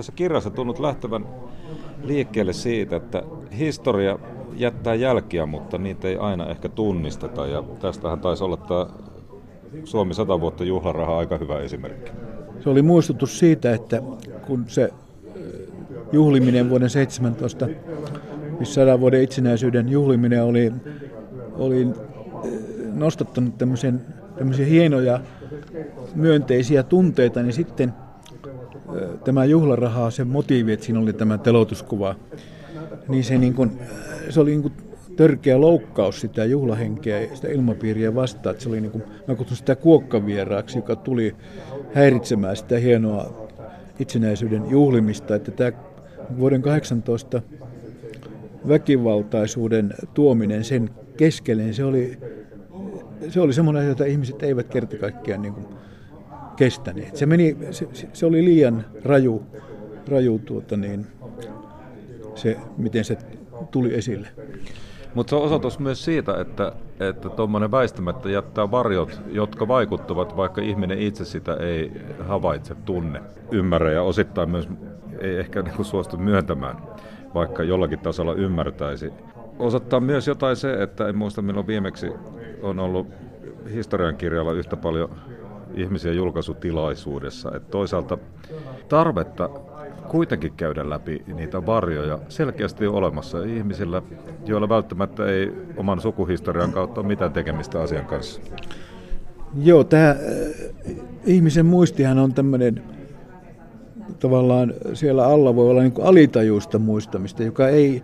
tässä kirjassa tunnut lähtevän liikkeelle siitä, että historia jättää jälkiä, mutta niitä ei aina ehkä tunnisteta. Ja tästähän taisi olla tämä Suomi 100 vuotta juhlaraha aika hyvä esimerkki. Se oli muistutus siitä, että kun se juhliminen vuoden 17, siis 100 vuoden itsenäisyyden juhliminen oli, oli nostattanut tämmöisiä hienoja myönteisiä tunteita, niin sitten tämä juhlaraha, se motiivi, että siinä oli tämä telotuskuva, niin se, niin kuin, se oli niin kuin törkeä loukkaus sitä juhlahenkeä ja sitä ilmapiiriä vastaan. Että se oli niin kuin, mä kutsun sitä kuokkavieraaksi, joka tuli häiritsemään sitä hienoa itsenäisyyden juhlimista. Että tämä vuoden 18 väkivaltaisuuden tuominen sen keskelle, niin se oli, se oli semmoinen jota ihmiset eivät kerta kaikkiaan niin kuin kestäneet. Se, meni, se, se oli liian raju, raju tuota niin, se, miten se tuli esille. Mutta se on osoitus myös siitä, että että tuommoinen väistämättä jättää varjot, jotka vaikuttavat, vaikka ihminen itse sitä ei havaitse, tunne, ymmärrä ja osittain myös ei ehkä niin suostu myöntämään, vaikka jollakin tasolla ymmärtäisi. Osoittaa myös jotain se, että en muista milloin viimeksi on ollut historiankirjalla yhtä paljon ihmisiä julkaisutilaisuudessa. Että toisaalta tarvetta kuitenkin käydä läpi niitä varjoja selkeästi on olemassa ihmisillä, joilla välttämättä ei oman sukuhistorian kautta ole mitään tekemistä asian kanssa. Joo, tämä äh, ihmisen muistihan on tämmöinen tavallaan siellä alla voi olla niin kuin alitajuista muistamista, joka, ei,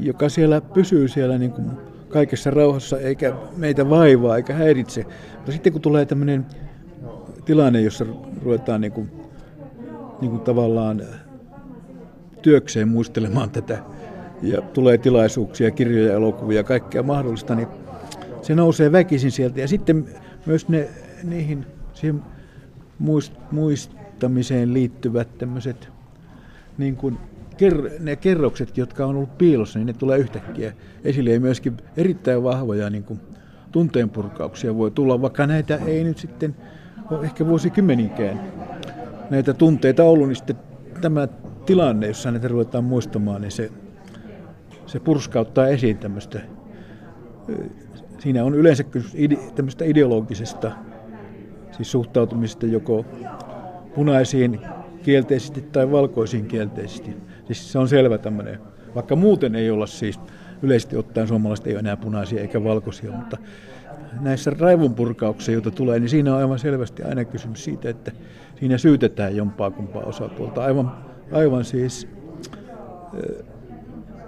joka siellä pysyy siellä niin kuin kaikessa rauhassa eikä meitä vaivaa eikä häiritse. Mutta sitten kun tulee tämmöinen tilanne, jossa ruvetaan niin kuin niin kuin tavallaan työkseen muistelemaan tätä ja tulee tilaisuuksia, kirjoja, elokuvia, kaikkea mahdollista, niin se nousee väkisin sieltä. Ja sitten myös ne, niihin siihen muistamiseen liittyvät tämmöiset niin kuin ne kerrokset, jotka on ollut piilossa, niin ne tulee yhtäkkiä esille. Ja myöskin erittäin vahvoja niin kuin tunteenpurkauksia voi tulla, vaikka näitä ei nyt sitten ehkä vuosikymmeninkään näitä tunteita ollut, niin sitten tämä tilanne, jossa näitä ruvetaan muistamaan, niin se, se purskauttaa esiin tämmöistä, siinä on yleensä tämmöistä ideologisesta siis suhtautumisesta joko punaisiin kielteisesti tai valkoisiin kielteisesti. Siis se on selvä tämmöinen, vaikka muuten ei olla siis yleisesti ottaen suomalaiset ei ole enää punaisia eikä valkoisia, mutta näissä raivonpurkauksissa, joita tulee, niin siinä on aivan selvästi aina kysymys siitä, että siinä syytetään jompaa kumpaa osapuolta. Aivan, aivan siis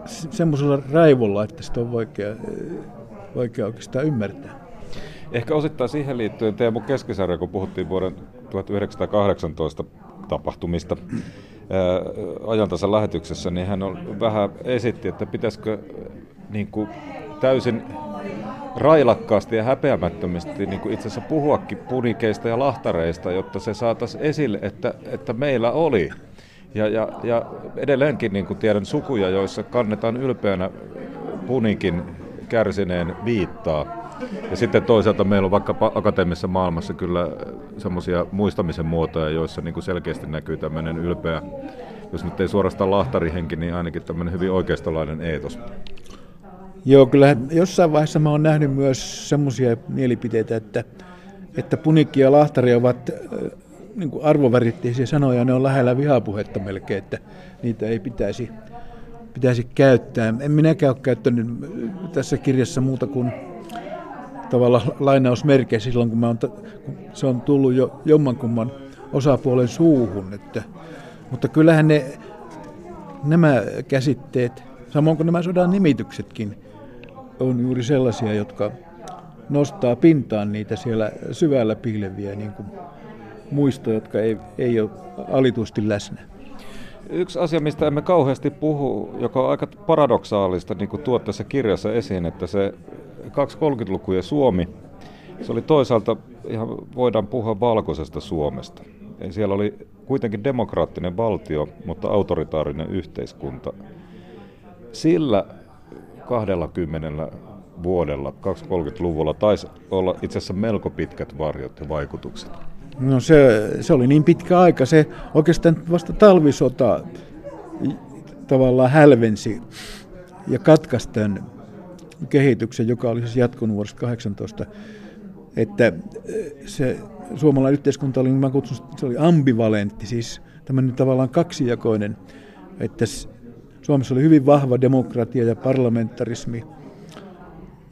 semmoisella raivolla, että sitä on vaikea, vaikea oikeastaan ymmärtää. Ehkä osittain siihen liittyen Teemu Keskisarja, kun puhuttiin vuoden 1918 tapahtumista ajantasan lähetyksessä, niin hän on vähän esitti, että pitäisikö niin kuin täysin railakkaasti ja häpeämättömästi niin kuin itse asiassa puhuakin punikeista ja lahtareista, jotta se saataisiin esille, että, että meillä oli. Ja, ja, ja edelleenkin niin kuin tiedän sukuja, joissa kannetaan ylpeänä punikin kärsineen viittaa. Ja sitten toisaalta meillä on vaikka akateemisessa maailmassa kyllä semmoisia muistamisen muotoja, joissa niin kuin selkeästi näkyy tämmöinen ylpeä, jos nyt ei suorastaan lahtarihenki, niin ainakin tämmöinen hyvin oikeistolainen eetos. Joo, kyllä jossain vaiheessa mä oon nähnyt myös semmoisia mielipiteitä, että, että punikki ja lahtari ovat niin kuin arvoväritteisiä sanoja, ne on lähellä vihapuhetta melkein, että niitä ei pitäisi, pitäisi käyttää. En minäkään ole käyttänyt tässä kirjassa muuta kuin tavalla lainausmerkejä silloin, kun, mä on, kun se on tullut jo jommankumman osapuolen suuhun. Että, mutta kyllähän ne, nämä käsitteet, samoin kuin nämä sodan nimityksetkin, on juuri sellaisia, jotka nostaa pintaan niitä siellä syvällä piileviä niin kuin muistoja, jotka ei, ei ole alitusti läsnä. Yksi asia, mistä emme kauheasti puhu, joka on aika paradoksaalista, niin kuin tuot tässä kirjassa esiin, että se 230-luku ja Suomi, se oli toisaalta, ihan voidaan puhua valkoisesta Suomesta. Siellä oli kuitenkin demokraattinen valtio, mutta autoritaarinen yhteiskunta. Sillä 20 vuodella, 230-luvulla, taisi olla itse asiassa melko pitkät varjot ja vaikutukset. No se, se oli niin pitkä aika. Se oikeastaan vasta talvisota tavallaan hälvensi ja katkaisi tämän kehityksen, joka oli siis jatkunut vuodesta 18, että se suomalainen yhteiskunta oli, mä kutsun, se oli ambivalentti, siis tämmöinen tavallaan kaksijakoinen, että Suomessa oli hyvin vahva demokratia ja parlamentarismi,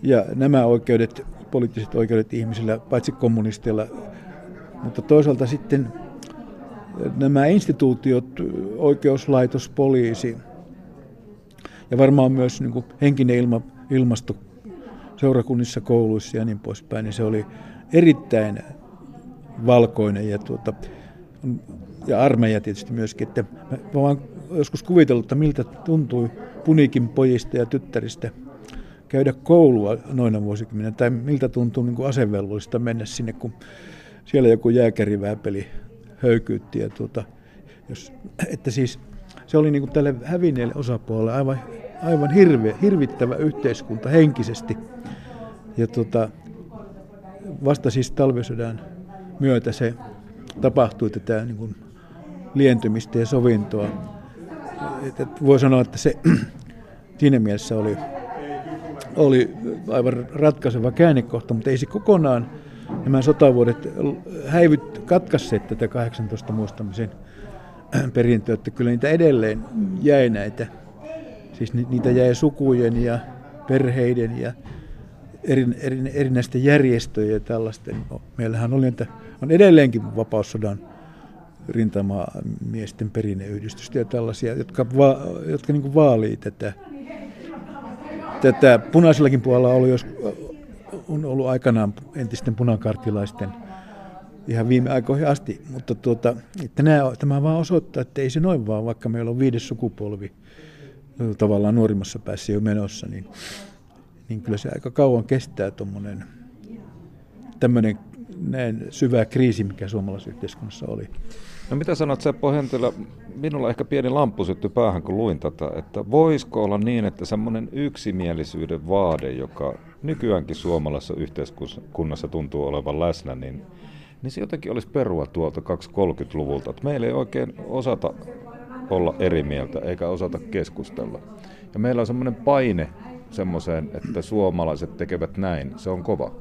ja nämä oikeudet, poliittiset oikeudet ihmisillä, paitsi kommunisteilla, mutta toisaalta sitten nämä instituutiot, oikeuslaitos, poliisi ja varmaan myös niin kuin henkinen ilma, ilmasto seurakunnissa, kouluissa ja niin poispäin, niin se oli erittäin valkoinen ja, tuota, ja armeija tietysti myöskin. Että mä vaan joskus kuvitellut, että miltä tuntui punikin pojista ja tyttäristä käydä koulua noina vuosikymmenen, tai miltä tuntuu niin asevelvollista mennä sinne, kun siellä joku jääkärivääpeli höykyytti. Ja tuota, jos, että siis se oli niin tälle hävinneelle osapuolelle aivan, aivan hirveä, hirvittävä yhteiskunta henkisesti. Ja tuota, vasta siis talvisodan myötä se tapahtui tätä niin kuin lientymistä ja sovintoa. Et, voi sanoa, että se siinä mielessä oli, oli aivan ratkaiseva käännekohta, mutta ei se kokonaan nämä sotavuodet häivyt katkasseet tätä 18 muistamisen perintöä, että kyllä niitä edelleen jäi näitä. Siis niitä jäi sukujen ja perheiden ja eri, eri, erinäisten järjestöjen ja tällaisten. No, meillähän oli, että on edelleenkin vapaussodan rintamamiesten perinneyhdistystä ja tällaisia, jotka, va, jotka niin vaalii tätä. Tätä punaisellakin puolella oli, jos, on ollut aikanaan entisten punakartilaisten ihan viime aikoihin asti, mutta tuota, että nämä, tämä vaan osoittaa, että ei se noin vaan, vaikka meillä on viides sukupolvi tavallaan nuorimmassa päässä jo menossa, niin, niin kyllä se aika kauan kestää tuommoinen tämmöinen näin syvä kriisi, mikä suomalaisessa yhteiskunnassa oli. No mitä sanot Seppo Hentilä, minulla ehkä pieni lamppu syttyi päähän kun luin tätä, että voisiko olla niin, että semmoinen yksimielisyyden vaade, joka nykyäänkin suomalaisessa yhteiskunnassa tuntuu olevan läsnä, niin, niin se jotenkin olisi perua tuolta 230-luvulta, että meillä ei oikein osata olla eri mieltä eikä osata keskustella. Ja meillä on semmoinen paine semmoiseen, että suomalaiset tekevät näin, se on kova.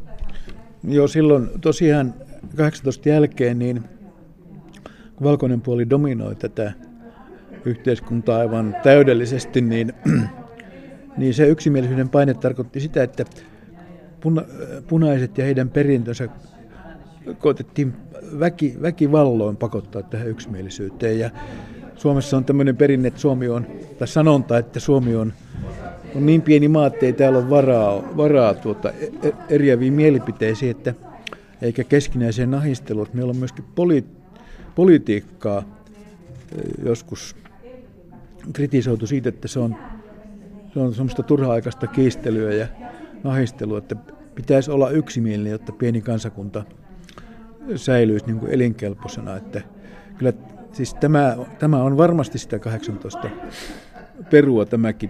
Joo, silloin tosiaan 18 jälkeen niin kun valkoinen puoli dominoi tätä yhteiskuntaa aivan täydellisesti, niin, niin se yksimielisyyden paine tarkoitti sitä, että puna, punaiset ja heidän perintönsä koetettiin väki, väkivalloin pakottaa tähän yksimielisyyteen. Ja Suomessa on tämmöinen perinne, että Suomi on, tai sanonta, että Suomi on, on niin pieni maa, että ei täällä ole varaa, varaa tuota, e, e, eriäviin mielipiteisiin, että eikä keskinäiseen nahisteluun. Meillä on myöskin poli, politiikkaa eh, joskus kritisoitu siitä, että se on, se on semmoista turha-aikaista kiistelyä ja nahistelua, että pitäisi olla yksimielinen, jotta pieni kansakunta säilyisi niin kuin elinkelpoisena. Että kyllä siis tämä, tämä on varmasti sitä 18 perua tämäkin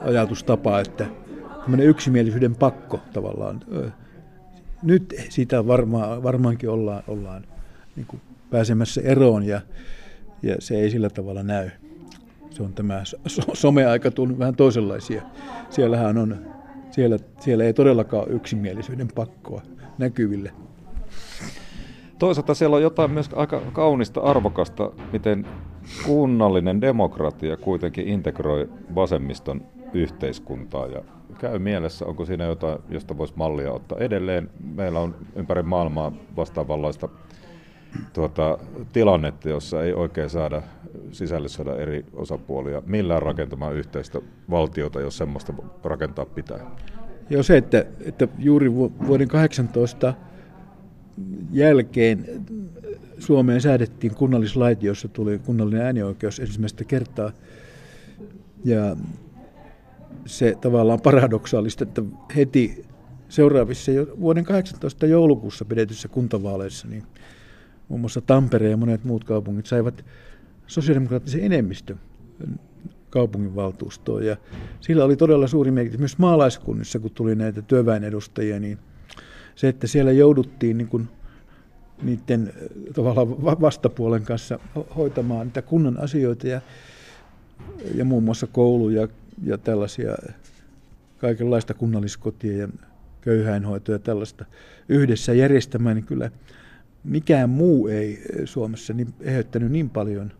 ajatustapa, että tämmöinen yksimielisyyden pakko tavallaan. Nyt siitä varmaan, varmaankin ollaan, ollaan niin kuin pääsemässä eroon ja, ja se ei sillä tavalla näy. Se on tämä someaika tullut vähän toisenlaisia. Siellähän on, siellä, siellä ei todellakaan yksimielisyyden pakkoa näkyville. Toisaalta siellä on jotain myös aika kaunista, arvokasta, miten kunnallinen demokratia kuitenkin integroi vasemmiston yhteiskuntaa ja käy mielessä, onko siinä jotain, josta voisi mallia ottaa. Edelleen meillä on ympäri maailmaa vastaavanlaista tuota, tilannetta, jossa ei oikein saada saada eri osapuolia millään rakentamaan yhteistä valtiota, jos semmoista rakentaa pitää. Joo, se, että, että juuri vuoden 18 jälkeen Suomeen säädettiin kunnallislait, jossa tuli kunnallinen äänioikeus ensimmäistä kertaa. Ja se tavallaan paradoksaalista, että heti seuraavissa vuoden 18 joulukuussa pidetyssä kuntavaaleissa niin muun muassa Tampere ja monet muut kaupungit saivat sosiaalidemokraattisen enemmistö kaupunginvaltuustoon. Ja sillä oli todella suuri merkitys myös maalaiskunnissa, kun tuli näitä työväenedustajia, niin se, että siellä jouduttiin niin kuin niiden tavallaan vastapuolen kanssa hoitamaan niitä kunnan asioita ja, ja muun muassa kouluja ja tällaisia kaikenlaista kunnalliskotia ja köyhäinhoitoa ja tällaista yhdessä järjestämään, niin kyllä mikään muu ei Suomessa niin eheyttänyt niin paljon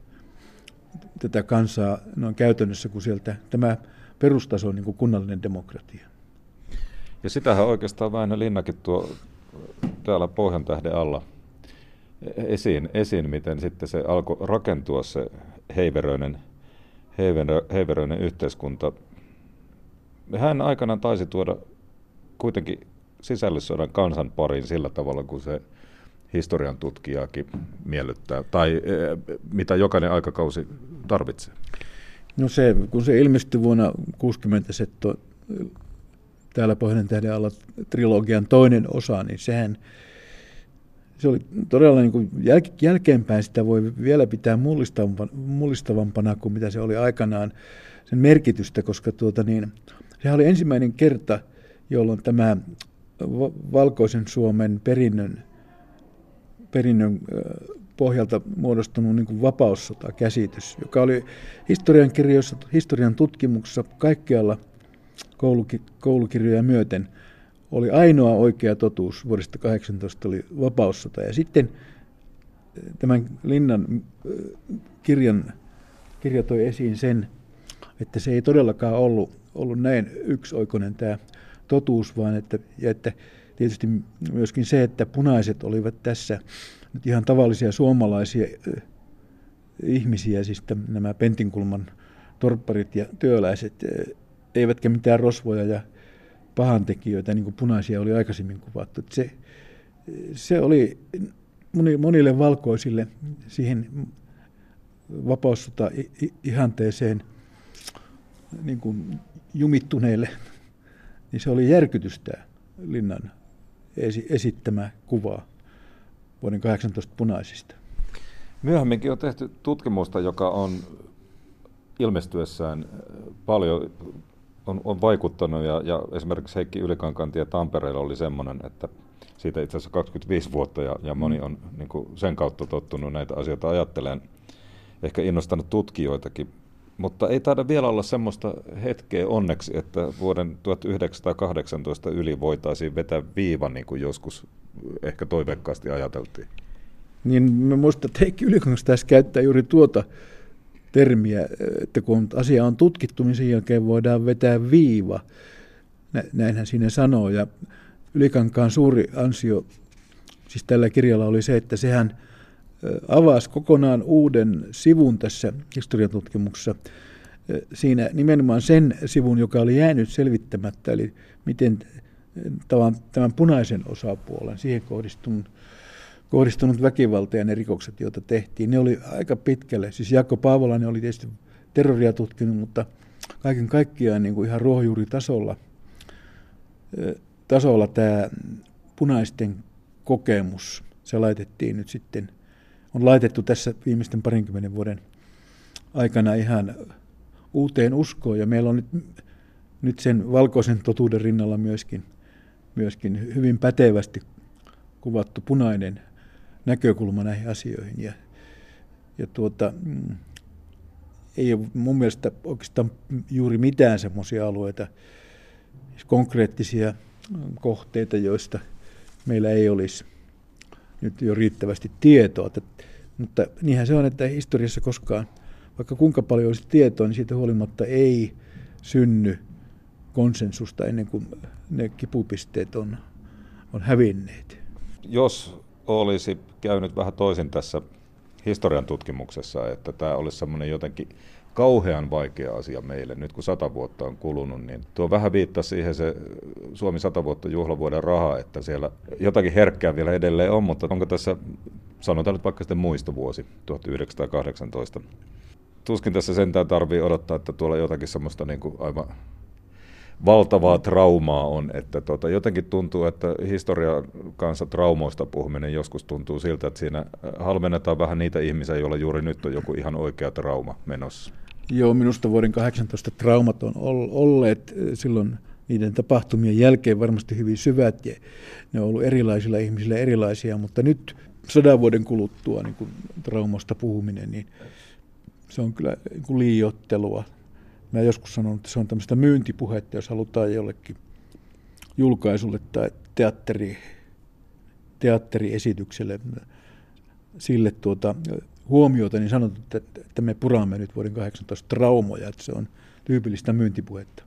tätä kansaa noin käytännössä kuin sieltä tämä perustaso niin kuin kunnallinen demokratia. Ja sitähän oikeastaan Väinö Linnakin tuo täällä Pohjantähden alla esiin, esiin, miten sitten se alkoi rakentua se heiveröinen, heiverö, heiveröinen yhteiskunta. Hän aikanaan taisi tuoda kuitenkin sisällissodan kansan pariin sillä tavalla, kun se historian tutkijaakin miellyttää, tai e, mitä jokainen aikakausi tarvitsee? No se, kun se ilmestyi vuonna 60 se to, täällä Pohjoinen tähden alla trilogian toinen osa, niin sehän se oli todella niin kuin jäl, jälkeenpäin sitä voi vielä pitää mullistavampana, mullistavampana kuin mitä se oli aikanaan sen merkitystä, koska tuota niin, sehän oli ensimmäinen kerta, jolloin tämä valkoisen Suomen perinnön, perinnön pohjalta muodostunut niin kuin vapaussota-käsitys, joka oli historian kirjoissa, historian tutkimuksessa kaikkialla koulukirjoja myöten oli ainoa oikea totuus vuodesta 18 oli vapaussota. Ja sitten tämän Linnan kirjan, kirja toi esiin sen, että se ei todellakaan ollut, ollut näin yksioikoinen tämä totuus, vaan että, ja että tietysti myöskin se, että punaiset olivat tässä nyt ihan tavallisia suomalaisia ihmisiä, siis nämä Pentinkulman torpparit ja työläiset, eivätkä mitään rosvoja ja pahantekijöitä, niin kuin punaisia oli aikaisemmin kuvattu. Se, se oli monille valkoisille siihen vapaussota ihanteeseen niin kuin jumittuneille, niin se oli järkytystä Linnan esittämä kuva vuoden 18 punaisista. Myöhemminkin on tehty tutkimusta, joka on ilmestyessään paljon on, on vaikuttanut ja, ja esimerkiksi Heikki Ylikankantie Tampereella oli semmoinen, että siitä itse asiassa 25 vuotta ja, ja moni on niin sen kautta tottunut näitä asioita ajattelemaan, ehkä innostanut tutkijoitakin. Mutta ei taida vielä olla semmoista hetkeä onneksi, että vuoden 1918 yli voitaisiin vetää viiva niin kuin joskus ehkä toiveikkaasti ajateltiin. Niin mä muistan, että Heikki Ylikangas tässä käyttää juuri tuota termiä, että kun asia on tutkittu, niin sen jälkeen voidaan vetää viiva. Näinhän siinä sanoo. Ja Ylikankaan suuri ansio siis tällä kirjalla oli se, että sehän avasi kokonaan uuden sivun tässä historiatutkimuksessa. Siinä nimenomaan sen sivun, joka oli jäänyt selvittämättä, eli miten tämän punaisen osapuolen, siihen kohdistunut kohdistunut väkivalta ja ne rikokset, joita tehtiin, ne oli aika pitkälle. Siis Jaakko Paavolainen oli tietysti terroria tutkinut, mutta kaiken kaikkiaan niin kuin ihan ruohonjuuritasolla tasolla tämä punaisten kokemus, se laitettiin nyt sitten, on laitettu tässä viimeisten parinkymmenen vuoden aikana ihan uuteen uskoon ja meillä on nyt, nyt sen valkoisen totuuden rinnalla myöskin, myöskin hyvin pätevästi kuvattu punainen näkökulma näihin asioihin. Ja, ja tuota, mm, ei ole mun mielestä oikeastaan juuri mitään semmoisia alueita, konkreettisia kohteita, joista meillä ei olisi nyt jo riittävästi tietoa. Mutta niinhän se on, että historiassa koskaan, vaikka kuinka paljon olisi tietoa, niin siitä huolimatta ei synny konsensusta ennen kuin ne kipupisteet on, on hävinneet. Jos olisi käynyt vähän toisin tässä historian tutkimuksessa, että tämä olisi semmoinen jotenkin kauhean vaikea asia meille. Nyt kun sata vuotta on kulunut, niin tuo vähän viittaa siihen se Suomi sata vuotta juhlavuoden raha, että siellä jotakin herkkää vielä edelleen on, mutta onko tässä, sanotaan nyt vaikka sitten muistovuosi 1918. Tuskin tässä sentään tarvii odottaa, että tuolla jotakin semmoista niin kuin aivan valtavaa traumaa on, että tota, jotenkin tuntuu, että historia kanssa traumoista puhuminen joskus tuntuu siltä, että siinä halvennetaan vähän niitä ihmisiä, joilla juuri nyt on joku ihan oikea trauma menossa. Joo, minusta vuoden 18 traumat on olleet eh, silloin niiden tapahtumien jälkeen varmasti hyvin syvät ja ne on ollut erilaisilla ihmisillä erilaisia, mutta nyt sadan vuoden kuluttua niin kuin traumasta puhuminen, niin se on kyllä niin liiottelua. Mä joskus sanon, että se on tämmöistä myyntipuhetta, jos halutaan jollekin julkaisulle tai teatteri, teatteriesitykselle sille tuota, huomiota, niin sanotaan, että, että me puramme nyt vuoden 18 traumoja, että se on tyypillistä myyntipuhetta.